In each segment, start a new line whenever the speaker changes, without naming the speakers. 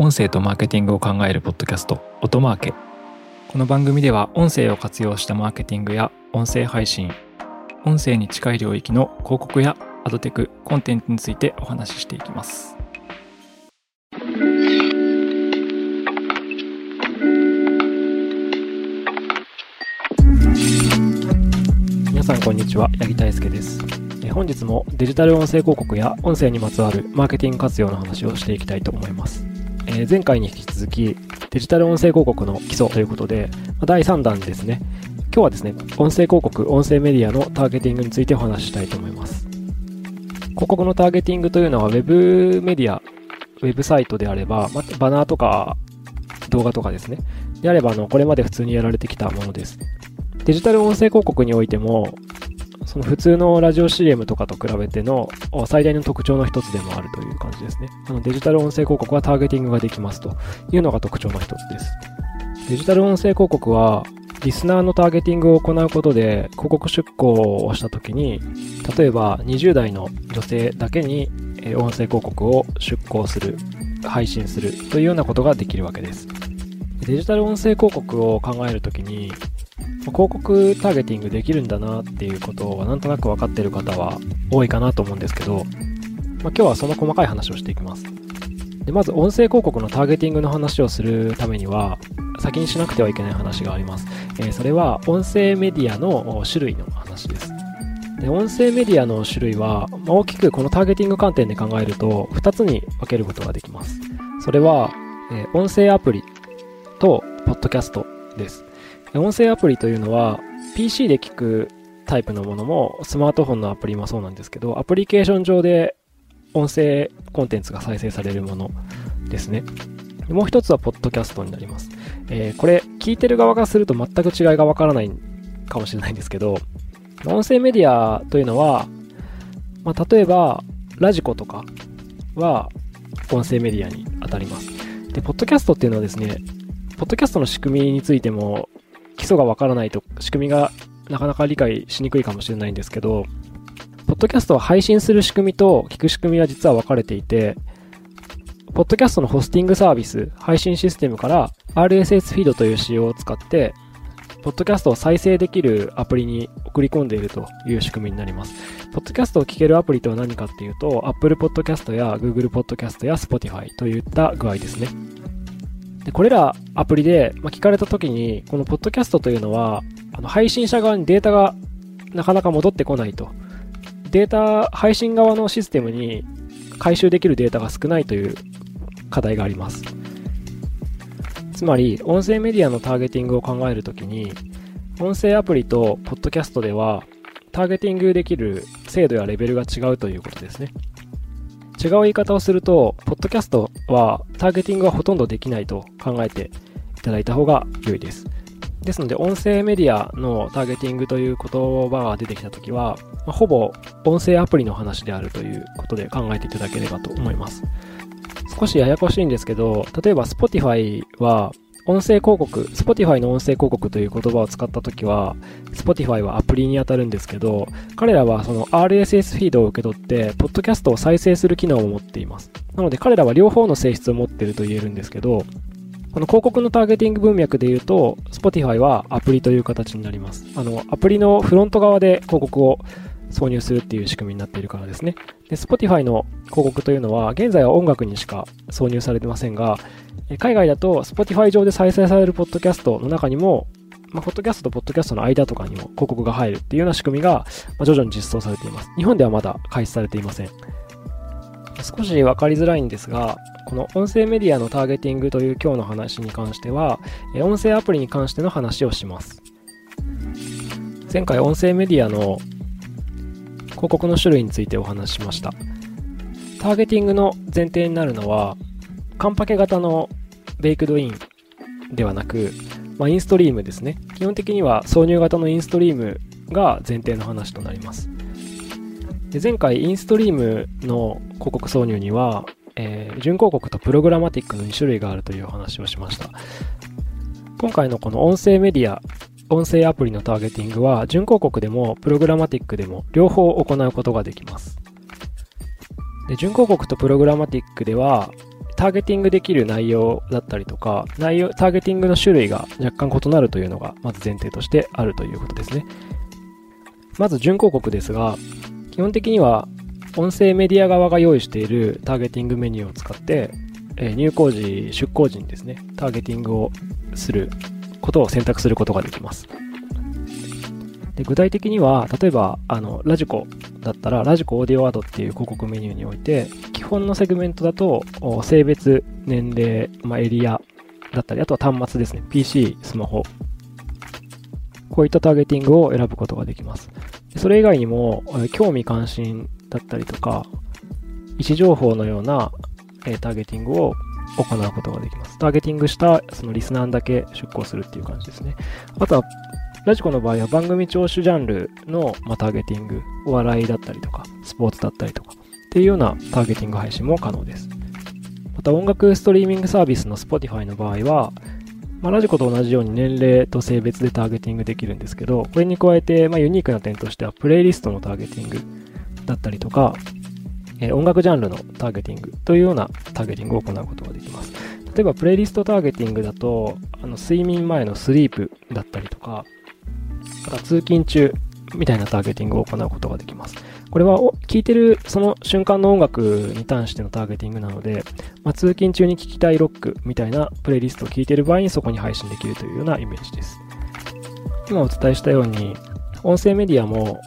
音声とマーケティングを考えるポッドキャスト音マーケ。この番組では音声を活用したマーケティングや音声配信音声に近い領域の広告やアドテクコンテンツについてお話ししていきます。皆さんこんにちは。八木大輔です。本日もデジタル音声広告や音声にまつわるマーケティング活用の話をしていきたいと思います。え前回に引き続きデジタル音声広告の基礎ということで第3弾ですね今日はですね音声広告音声メディアのターゲティングについてお話ししたいと思います広告のターゲティングというのは Web メディアウェブサイトであれば、まバナーとか動画とかですね。であれば、あの、これまで普通にやられてきたものです。デジタル音声広告においても、その普通のラジオ CM とかと比べての最大の特徴の一つでもあるという感じですね。あのデジタル音声広告はターゲティングができますというのが特徴の一つです。デジタル音声広告はリスナーのターゲティングを行うことで広告出稿をした時に例えば20代の女性だけに音声広告を出稿する配信するというようなことができるわけですデジタル音声広告を考えるときに広告ターゲティングできるんだなっていうことはなんとなく分かってる方は多いかなと思うんですけど、まあ、今日はその細かい話をしていきますでまず音声広告のターゲティングの話をするためには先にしなくてはいけない話があります、えー、それは音声メディアの種類の話ですで音声メディアの種類は、まあ、大きくこのターゲティング観点で考えると2つに分けることができます。それは、えー、音声アプリとポッドキャストです。音声アプリというのは PC で聞くタイプのものもスマートフォンのアプリもそうなんですけどアプリケーション上で音声コンテンツが再生されるものですね。もう一つはポッドキャストになります。えー、これ聞いてる側がすると全く違いがわからないかもしれないんですけど音声メディアというのは、まあ、例えば、ラジコとかは音声メディアに当たります。で、ポッドキャストっていうのはですね、ポッドキャストの仕組みについても基礎がわからないと仕組みがなかなか理解しにくいかもしれないんですけど、ポッドキャストは配信する仕組みと聞く仕組みは実は分かれていて、ポッドキャストのホスティングサービス、配信システムから RSS フィードという仕様を使って、ポッドキャストを再生できるアプリに送り込んでいるという仕組みになります。ポッドキャストを聞けるアプリとは何かっていうと、Apple Podcast や Google Podcast や Spotify といった具合ですね。でこれらアプリで、ま、聞かれた時に、このポッドキャストというのは、あの配信者側にデータがなかなか戻ってこないと。データ、配信側のシステムに回収できるデータが少ないという課題があります。つまり、音声メディアのターゲティングを考えるときに、音声アプリとポッドキャストでは、ターゲティングできる精度やレベルが違うということですね。違う言い方をすると、ポッドキャストはターゲティングはほとんどできないと考えていただいた方が良いです。ですので、音声メディアのターゲティングという言葉が出てきたときは、ほぼ音声アプリの話であるということで考えていただければと思います。少しややこしいんですけど、例えば Spotify は音声広告、Spotify の音声広告という言葉を使ったときは、Spotify はアプリに当たるんですけど、彼らはその RSS フィードを受け取って、ポッドキャストを再生する機能を持っています。なので彼らは両方の性質を持っていると言えるんですけど、この広告のターゲティング文脈で言うと、Spotify はアプリという形になります。あの、アプリのフロント側で広告を挿入するっていう仕組みになっているからですね。で、Spotify の広告というのは、現在は音楽にしか挿入されてませんが、海外だと Spotify 上で再生されるポッドキャストの中にも、まあ、ポッドキャストとポッドキャストの間とかにも広告が入るっていうような仕組みが、ま、徐々に実装されています。日本ではまだ開始されていません。少しわかりづらいんですが、この音声メディアのターゲティングという今日の話に関しては、音声アプリに関しての話をします。前回音声メディアの広告の種類についてお話ししました。ターゲティングの前提になるのは、カンパケ型のベイクドインではなく、まあ、インストリームですね。基本的には挿入型のインストリームが前提の話となります。で前回、インストリームの広告挿入には、えー、準広告とプログラマティックの2種類があるという話をしました。今回のこの音声メディア音声アプリのターゲティングは、準広告でもプログラマティックでも両方行うことができます。で準広告とプログラマティックでは、ターゲティングできる内容だったりとか、内容、ターゲティングの種類が若干異なるというのが、まず前提としてあるということですね。まず、準広告ですが、基本的には、音声メディア側が用意しているターゲティングメニューを使って、え入稿時、出稿時にですね、ターゲティングをすることを選択することができます。で具体的には、例えば、あの、ラジコだったら、ラジコオーディオアドっていう広告メニューにおいて、基本のセグメントだと、性別、年齢、まあ、エリアだったり、あとは端末ですね。PC、スマホ。こういったターゲティングを選ぶことができます。それ以外にも、興味関心だったりとか、位置情報のような、ターゲティングを行うことができます。ターゲティングしたそのリスナーだけ出稿するっていう感じですね。あとはラジコの場合は番組聴取ジャンルの、まターゲティング、お笑いだったりとか、スポーツだったりとか、っていうようなターゲティング配信も可能です。また音楽ストリーミングサービスの Spotify の場合は、まあ、ラジコと同じように年齢と性別でターゲティングできるんですけど、これに加えて、まあ、ユニークな点としては、プレイリストのターゲティングだったりとか、えー、音楽ジャンルのターゲティングというようなターゲティングを行うことができます。例えば、プレイリストターゲティングだと、あの睡眠前のスリープだったりとか、また通勤中みたいなターゲティングを行うことができます。これは聴いてるその瞬間の音楽に関してのターゲティングなので、まあ、通勤中に聴きたいロックみたいなプレイリストを聴いてる場合にそこに配信できるというようなイメージです。今お伝えしたように、音声メディアも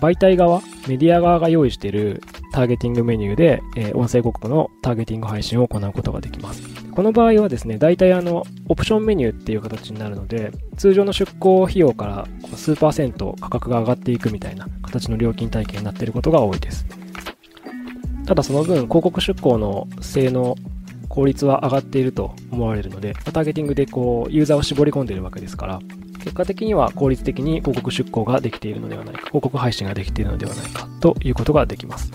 媒体側、メディア側が用意しているターゲティングメニューで、え、音声広告のターゲティング配信を行うことができます。この場合はですね、大体あの、オプションメニューっていう形になるので、通常の出向費用から数パーセント価格が上がっていくみたいな形の料金体系になっていることが多いです。ただその分、広告出向の性能、効率は上がっていると思われるので、ターゲティングでこう、ユーザーを絞り込んでいるわけですから、結果的には効率的に広告出稿ができているのではないか、広告配信ができているのではないかということができます。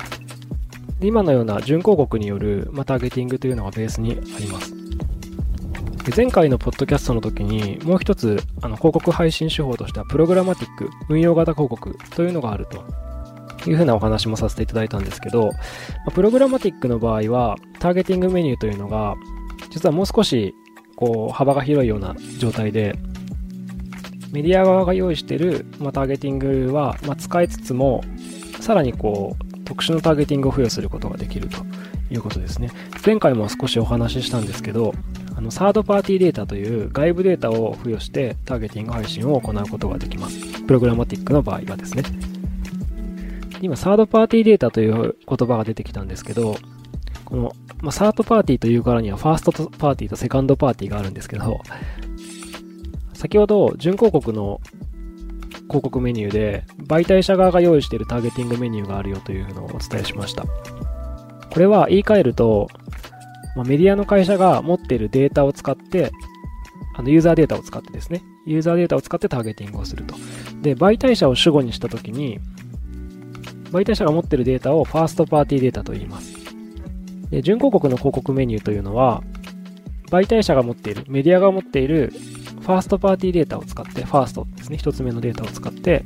今のような準広告による、まターゲティングというのがベースにあります。で前回のポッドキャストの時にもう一つあの広告配信手法としてはプログラマティック運用型広告というのがあるというふうなお話もさせていただいたんですけど、プログラマティックの場合はターゲティングメニューというのが実はもう少しこう幅が広いような状態でメディア側が用意している、ま、ターゲティングは、ま、使いつつもさらにこう特殊なターゲティングを付与することができるということですね。前回も少しお話ししたんですけど、あのサードパーティーデータという外部データを付与してターゲティング配信を行うことができます。プログラマティックの場合はですね。今、サードパーティーデータという言葉が出てきたんですけど、この、まあ、サードパーティーというからにはファーストパーティーとセカンドパーティーがあるんですけど、先ほど準広告の広告メニューで、媒体者側が用意しているターゲティングメニューがあるよというのをお伝えしました。これは言い換えると、まあ、メディアの会社が持っているデータを使って、あの、ユーザーデータを使ってですね、ユーザーデータを使ってターゲティングをすると。で、媒体者を主語にしたときに、媒体者が持っているデータをファーストパーティーデータと言います。で、準広告の広告メニューというのは、媒体者が持っている、メディアが持っているファーストパーティーデータを使って、ファーストですね、一つ目のデータを使って、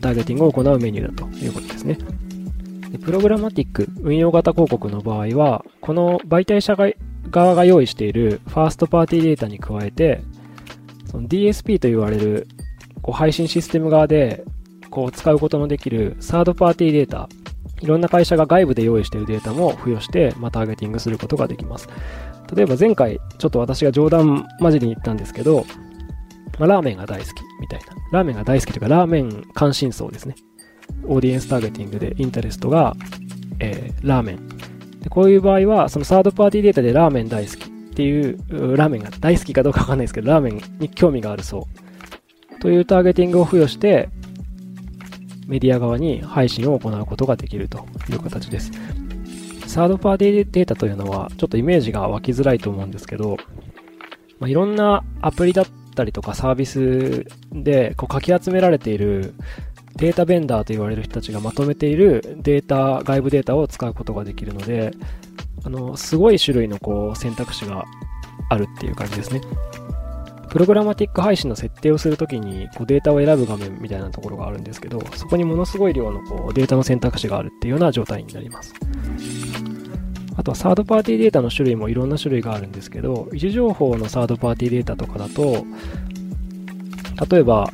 ターゲティングを行うメニューだということですね。でプログラマティック運用型広告の場合は、この媒体者側が用意しているファーストパーティーデータに加えて、その DSP と言われるこう配信システム側でこう使うことのできるサードパーティーデータ、いろんな会社が外部で用意しているデータも付与して、まあ、ターゲティングすることができます。例えば前回、ちょっと私が冗談交じりに言ったんですけど、まあ、ラーメンが大好きみたいな。ラーメンが大好きというか、ラーメン関心層ですね。オーディエンスターゲティングでインタレストが、えー、ラーメン。でこういう場合は、そのサードパーティーデータでラーメン大好きっていう、ラーメンが大好きかどうかわかんないですけど、ラーメンに興味がある層というターゲティングを付与して、メディア側に配信を行うことができるという形です。サードパーティデータというのは、ちょっとイメージが湧きづらいと思うんですけど、まあ、いろんなアプリだったりとかサービスでこうかき集められているデータベンダーと言われる人たちがまとめているデータ、外部データを使うことができるので、あの、すごい種類のこう選択肢があるっていう感じですね。プログラマティック配信の設定をするときにこうデータを選ぶ画面みたいなところがあるんですけど、そこにものすごい量のこうデータの選択肢があるっていうような状態になります。あとはサードパーティーデータの種類もいろんな種類があるんですけど、位置情報のサードパーティーデータとかだと、例えば、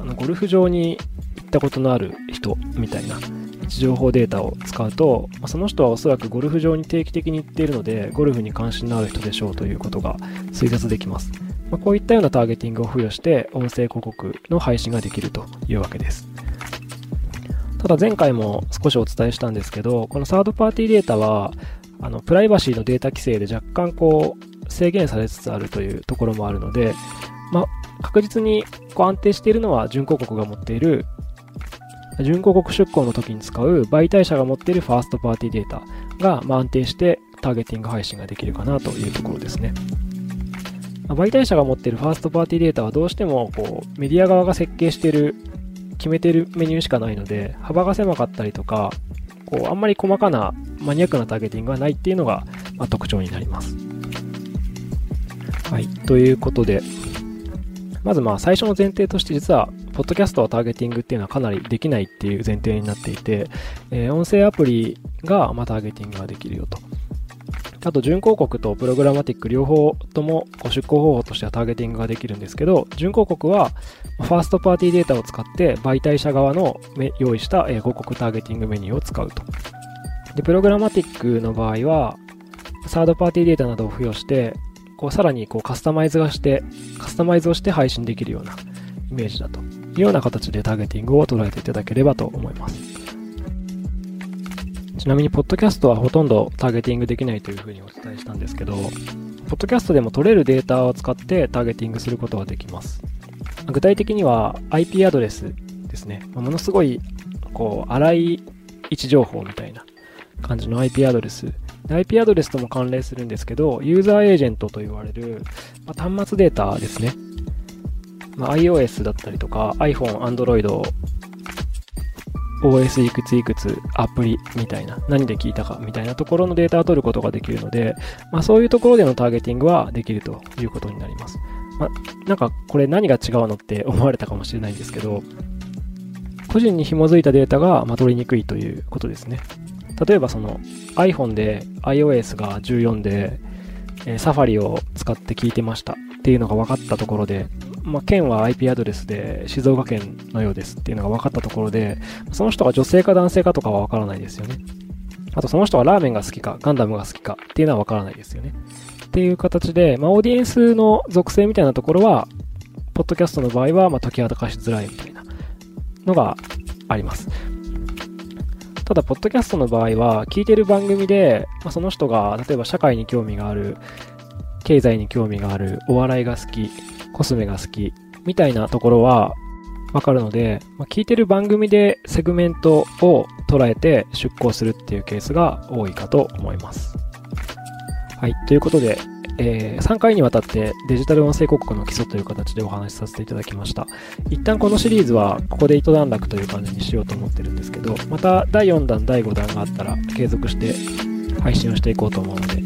あのゴルフ場に行ったことのある人みたいな位置情報データを使うと、まその人はおそらくゴルフ場に定期的に行っているので、ゴルフに関心のある人でしょうということが推察できます。まあ、こういったようなターゲティングを付与して、音声広告の配信ができるというわけです。ただ前回も少しお伝えしたんですけど、このサードパーティーデータは、あの、プライバシーのデータ規制で若干こう、制限されつつあるというところもあるので、まあ、確実にこう安定しているのは準広告が持っている、準広告出稿の時に使う媒体者が持っているファーストパーティーデータが、ま安定してターゲティング配信ができるかなというところですね。媒体者が持っているファーストパーティーデータはどうしてもこうメディア側が設計している決めてるメニューしかないので幅が狭かったりとかこうあんまり細かなマニアックなターゲティングがないっていうのが、まあ、特徴になります。はい。ということで、まずまあ最初の前提として実は、ポッドキャストはターゲティングっていうのはかなりできないっていう前提になっていて、えー、音声アプリがまターゲティングができるよと。あと、準広告とプログラマティック両方ともこう出稿方法としてはターゲティングができるんですけど、準広告はファーストパーティーデータを使って媒体者側の用意した広告ターゲティングメニューを使うと。で、プログラマティックの場合は、サードパーティーデータなどを付与して、こうさらにこうカスタマイズがして、カスタマイズをして配信できるようなイメージだというような形でターゲティングを捉えていただければと思います。ちなみに、ポッドキャストはほとんどターゲティングできないというふうにお伝えしたんですけど、ポッドキャストでも取れるデータを使ってターゲティングすることができます。具体的には IP アドレスですね。ものすごい、こう、荒い位置情報みたいな感じの IP アドレス IP アドレスとも関連するんですけど、ユーザーエージェントと言われる、まあ、端末データですね。まあ、iOS だったりとか、iPhone、Android、OS いくついくつアプリみたいな、何で聞いたかみたいなところのデータを取ることができるので、まあ、そういうところでのターゲティングはできるということになります。まあ、なんかこれ何が違うのって思われたかもしれないんですけど、個人に紐づいたデータが、ま取りにくいということですね。例えばその iPhone で iOS が14で、えー、サファリを使って聞いてましたっていうのが分かったところで、まあ、県は IP アドレスで静岡県のようですっていうのが分かったところで、その人が女性か男性かとかは分からないですよね。あとその人がラーメンが好きか、ガンダムが好きかっていうのは分からないですよね。っていう形で、まあ、オーディエンスの属性みたいなところは、ポッドキャストの場合は、ま、解き明かしづらいみたいなのがあります。ただ、ポッドキャストの場合は、聞いてる番組で、まあ、その人が、例えば社会に興味がある、経済に興味がある、お笑いが好き、コスメが好き、みたいなところはわかるので、まあ、聞いてる番組でセグメントを捉えて出稿するっていうケースが多いかと思います。はい。ということで、えー、3回にわたってデジタル音声広告の基礎という形でお話しさせていただきました。一旦このシリーズはここで一段落という感じにしようと思ってるんですけど、また第4弾、第5弾があったら継続して配信をしていこうと思うので、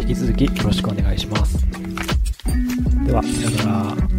引き続きよろしくお願いします。では、さよなら。